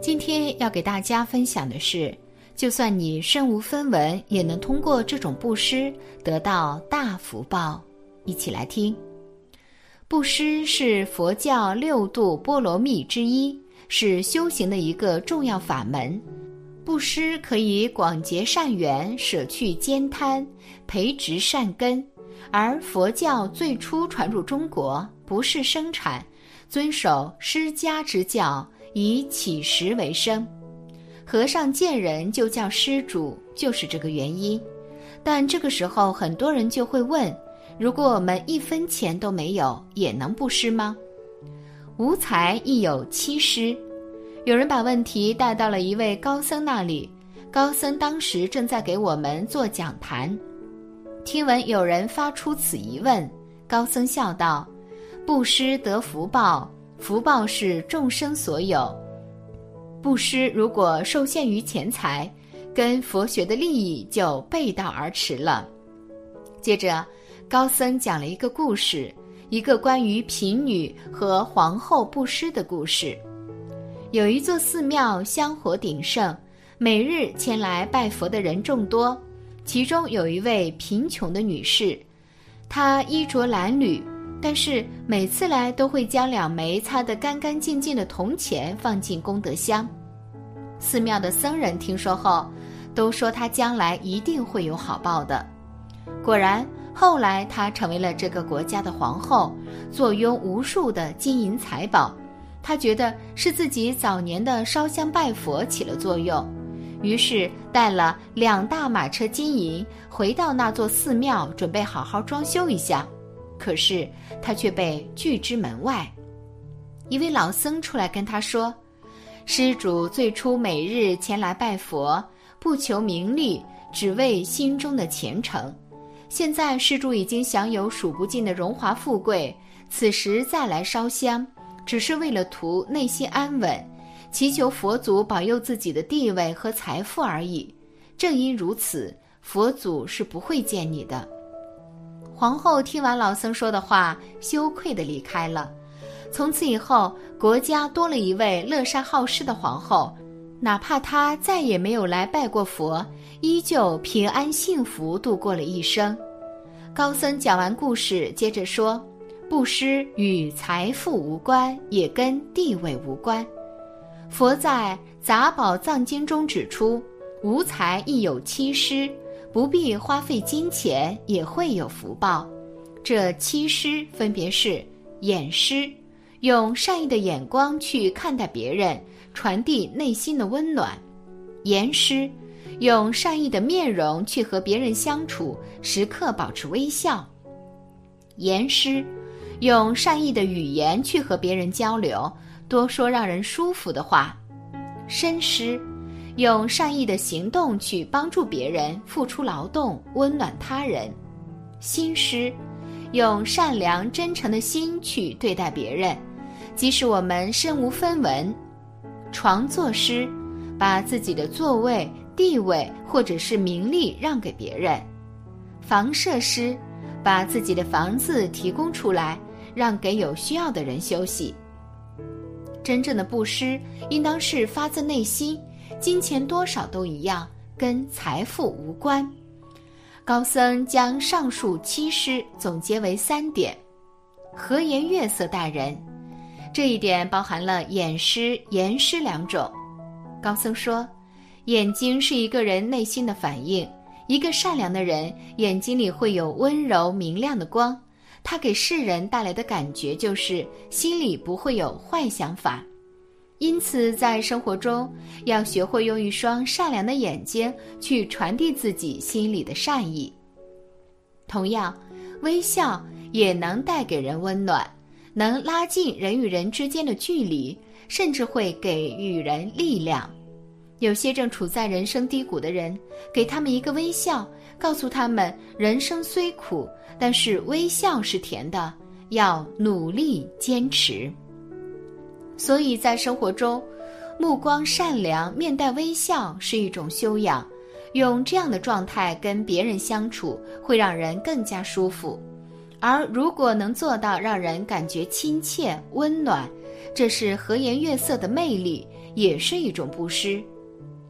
今天要给大家分享的是，就算你身无分文，也能通过这种布施得到大福报。一起来听。布施是佛教六度波罗蜜之一，是修行的一个重要法门。布施可以广结善缘，舍去兼贪，培植善根。而佛教最初传入中国，不是生产，遵守施家之教。以乞食为生，和尚见人就叫施主，就是这个原因。但这个时候，很多人就会问：如果我们一分钱都没有，也能布施吗？无财亦有七施。有人把问题带到了一位高僧那里，高僧当时正在给我们做讲坛。听闻有人发出此疑问，高僧笑道：“布施得福报。”福报是众生所有，布施如果受限于钱财，跟佛学的利益就背道而驰了。接着，高僧讲了一个故事，一个关于贫女和皇后布施的故事。有一座寺庙香火鼎盛，每日前来拜佛的人众多，其中有一位贫穷的女士，她衣着褴褛。但是每次来都会将两枚擦得干干净净的铜钱放进功德箱。寺庙的僧人听说后，都说他将来一定会有好报的。果然，后来他成为了这个国家的皇后，坐拥无数的金银财宝。他觉得是自己早年的烧香拜佛起了作用，于是带了两大马车金银回到那座寺庙，准备好好装修一下。可是他却被拒之门外。一位老僧出来跟他说：“施主最初每日前来拜佛，不求名利，只为心中的虔诚。现在施主已经享有数不尽的荣华富贵，此时再来烧香，只是为了图内心安稳，祈求佛祖保佑自己的地位和财富而已。正因如此，佛祖是不会见你的。”皇后听完老僧说的话，羞愧地离开了。从此以后，国家多了一位乐善好施的皇后，哪怕她再也没有来拜过佛，依旧平安幸福度过了一生。高僧讲完故事，接着说：“布施与财富无关，也跟地位无关。佛在《杂宝藏经》中指出，无财亦有七施。”不必花费金钱也会有福报，这七施分别是：眼施，用善意的眼光去看待别人，传递内心的温暖；言施，用善意的面容去和别人相处，时刻保持微笑；言施，用善意的语言去和别人交流，多说让人舒服的话；身施。用善意的行动去帮助别人，付出劳动，温暖他人；心施，用善良真诚的心去对待别人，即使我们身无分文；床坐施，把自己的座位、地位或者是名利让给别人；房舍施，把自己的房子提供出来，让给有需要的人休息。真正的布施，应当是发自内心。金钱多少都一样，跟财富无关。高僧将上述七施总结为三点：和颜悦色待人。这一点包含了眼施、言施两种。高僧说，眼睛是一个人内心的反应。一个善良的人，眼睛里会有温柔明亮的光，他给世人带来的感觉就是心里不会有坏想法。因此，在生活中要学会用一双善良的眼睛去传递自己心里的善意。同样，微笑也能带给人温暖，能拉近人与人之间的距离，甚至会给予人力量。有些正处在人生低谷的人，给他们一个微笑，告诉他们人生虽苦，但是微笑是甜的，要努力坚持。所以在生活中，目光善良、面带微笑是一种修养。用这样的状态跟别人相处，会让人更加舒服。而如果能做到让人感觉亲切、温暖，这是和颜悦色的魅力，也是一种布施。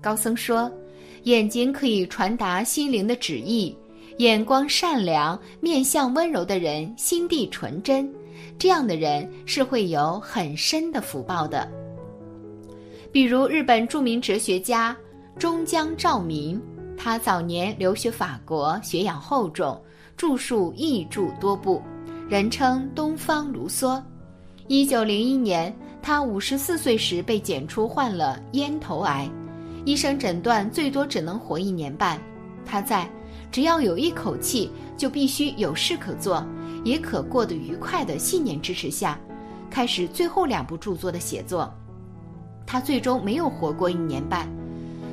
高僧说，眼睛可以传达心灵的旨意，眼光善良、面相温柔的人，心地纯真，这样的人是会有很深的福报的。比如日本著名哲学家中江照明，他早年留学法国，学养厚重，著述译著多部，人称东方卢梭。一九零一年，他五十四岁时被检出患了咽头癌。医生诊断最多只能活一年半，他在只要有一口气就必须有事可做，也可过得愉快的信念支持下，开始最后两部著作的写作。他最终没有活过一年半，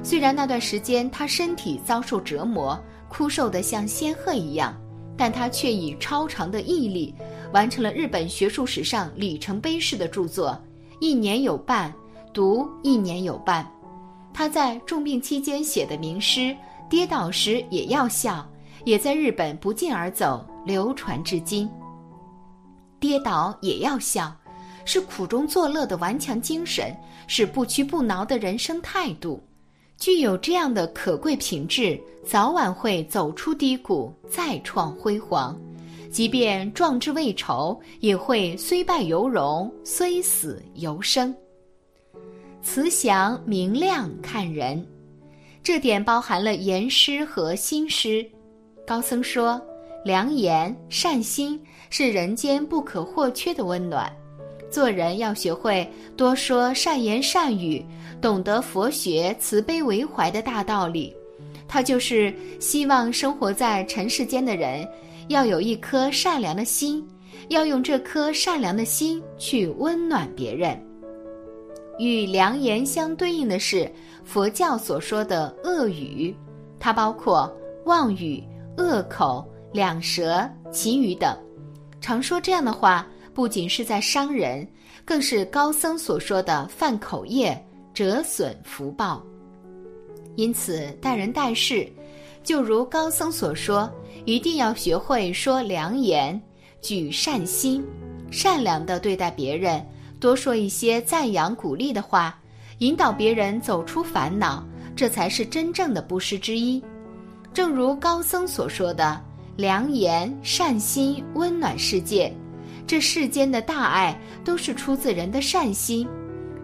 虽然那段时间他身体遭受折磨，枯瘦得像仙鹤一样，但他却以超长的毅力完成了日本学术史上里程碑式的著作，一年有半，读一年有半。他在重病期间写的名诗《跌倒时也要笑》，也在日本不胫而走，流传至今。跌倒也要笑，是苦中作乐的顽强精神，是不屈不挠的人生态度。具有这样的可贵品质，早晚会走出低谷，再创辉煌。即便壮志未酬，也会虽败犹荣，虽死犹生。慈祥明亮看人，这点包含了言师和心师。高僧说，良言善心是人间不可或缺的温暖。做人要学会多说善言善语，懂得佛学慈悲为怀的大道理。他就是希望生活在尘世间的人要有一颗善良的心，要用这颗善良的心去温暖别人。与良言相对应的是佛教所说的恶语，它包括妄语、恶口、两舌、绮语等。常说这样的话，不仅是在伤人，更是高僧所说的犯口业，折损福报。因此，待人待事，就如高僧所说，一定要学会说良言，举善心，善良的对待别人。多说一些赞扬、鼓励的话，引导别人走出烦恼，这才是真正的布施之一。正如高僧所说的：“良言善心温暖世界，这世间的大爱都是出自人的善心。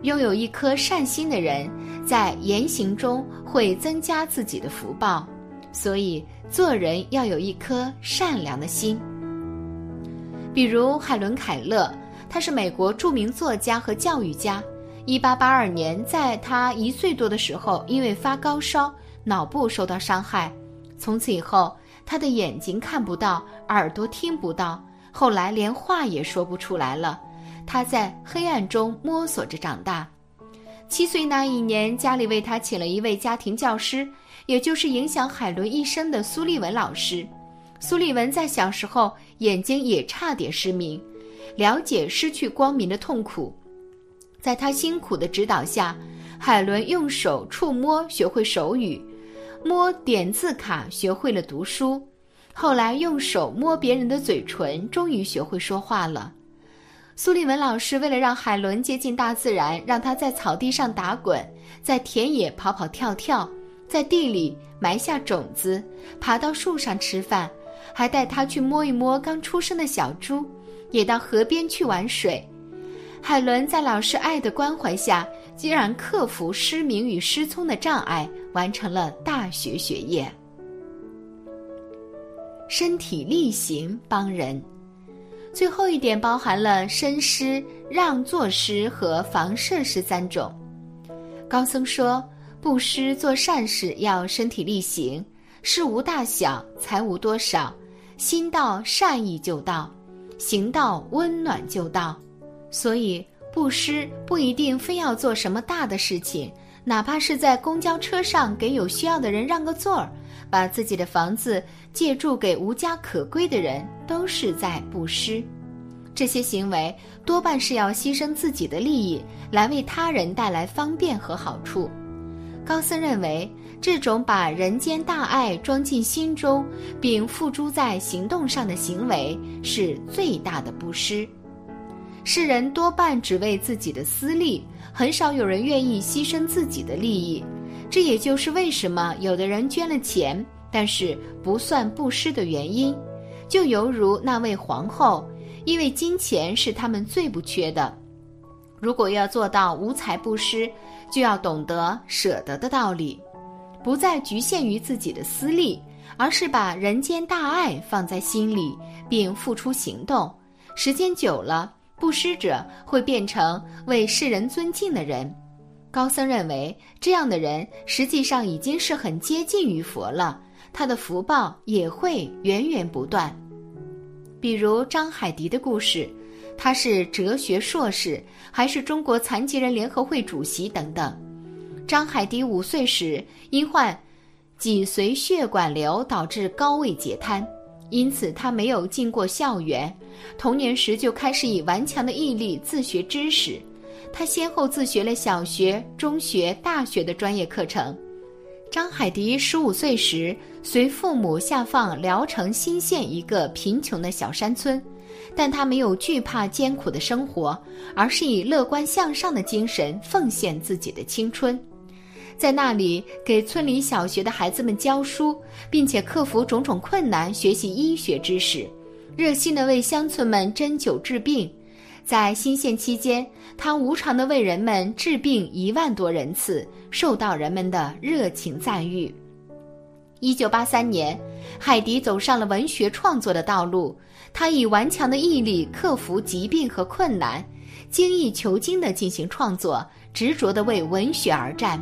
拥有一颗善心的人，在言行中会增加自己的福报。所以，做人要有一颗善良的心。比如海伦·凯勒。”他是美国著名作家和教育家。一八八二年，在他一岁多的时候，因为发高烧，脑部受到伤害。从此以后，他的眼睛看不到，耳朵听不到，后来连话也说不出来了。他在黑暗中摸索着长大。七岁那一年，家里为他请了一位家庭教师，也就是影响海伦一生的苏利文老师。苏利文在小时候眼睛也差点失明。了解失去光明的痛苦，在他辛苦的指导下，海伦用手触摸学会手语，摸点字卡学会了读书，后来用手摸别人的嘴唇，终于学会说话了。苏利文老师为了让海伦接近大自然，让他在草地上打滚，在田野跑跑跳跳，在地里埋下种子，爬到树上吃饭，还带他去摸一摸刚出生的小猪。也到河边去玩水，海伦在老师爱的关怀下，竟然克服失明与失聪的障碍，完成了大学学业。身体力行帮人，最后一点包含了身施、让座施和防设施三种。高僧说，布施做善事要身体力行，事无大小，财无多少，心到善意就到。行到温暖就到，所以布施不一定非要做什么大的事情，哪怕是在公交车上给有需要的人让个座儿，把自己的房子借住给无家可归的人，都是在布施。这些行为多半是要牺牲自己的利益，来为他人带来方便和好处。高僧认为。这种把人间大爱装进心中，并付诸在行动上的行为，是最大的布施。世人多半只为自己的私利，很少有人愿意牺牲自己的利益。这也就是为什么有的人捐了钱，但是不算布施的原因。就犹如那位皇后，因为金钱是他们最不缺的。如果要做到无财布施，就要懂得舍得的道理，不再局限于自己的私利，而是把人间大爱放在心里，并付出行动。时间久了。布施者会变成为世人尊敬的人，高僧认为这样的人实际上已经是很接近于佛了，他的福报也会源源不断。比如张海迪的故事，他是哲学硕士，还是中国残疾人联合会主席等等。张海迪五岁时因患脊髓血管瘤导致高位截瘫。因此，他没有进过校园，童年时就开始以顽强的毅力自学知识。他先后自学了小学、中学、大学的专业课程。张海迪十五岁时，随父母下放聊城新县一个贫穷的小山村，但他没有惧怕艰苦的生活，而是以乐观向上的精神奉献自己的青春。在那里给村里小学的孩子们教书，并且克服种种困难学习医学知识，热心的为乡村们针灸治病。在新县期间，他无偿的为人们治病一万多人次，受到人们的热情赞誉。一九八三年，海迪走上了文学创作的道路，他以顽强的毅力克服疾病和困难，精益求精地进行创作，执着地为文学而战。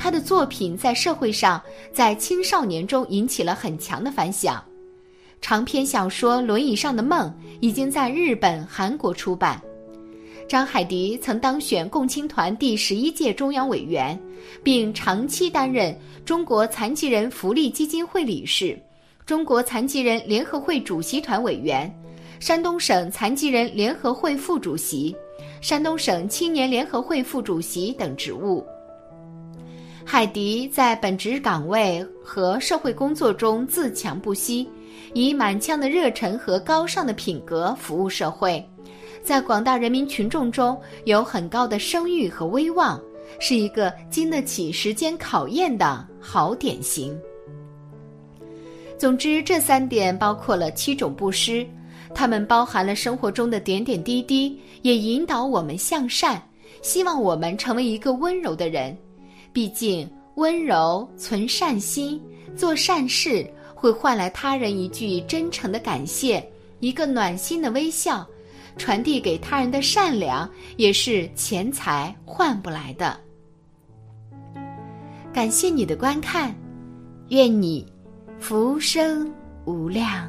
他的作品在社会上，在青少年中引起了很强的反响。长篇小说《轮椅上的梦》已经在日本、韩国出版。张海迪曾当选共青团第十一届中央委员，并长期担任中国残疾人福利基金会理事、中国残疾人联合会主席团委员、山东省残疾人联合会副主席、山东省青年联合会副主席等职务。海迪在本职岗位和社会工作中自强不息，以满腔的热忱和高尚的品格服务社会，在广大人民群众中有很高的声誉和威望，是一个经得起时间考验的好典型。总之，这三点包括了七种布施，它们包含了生活中的点点滴滴，也引导我们向善，希望我们成为一个温柔的人。毕竟，温柔、存善心、做善事，会换来他人一句真诚的感谢，一个暖心的微笑，传递给他人的善良，也是钱财换不来的。感谢你的观看，愿你福生无量。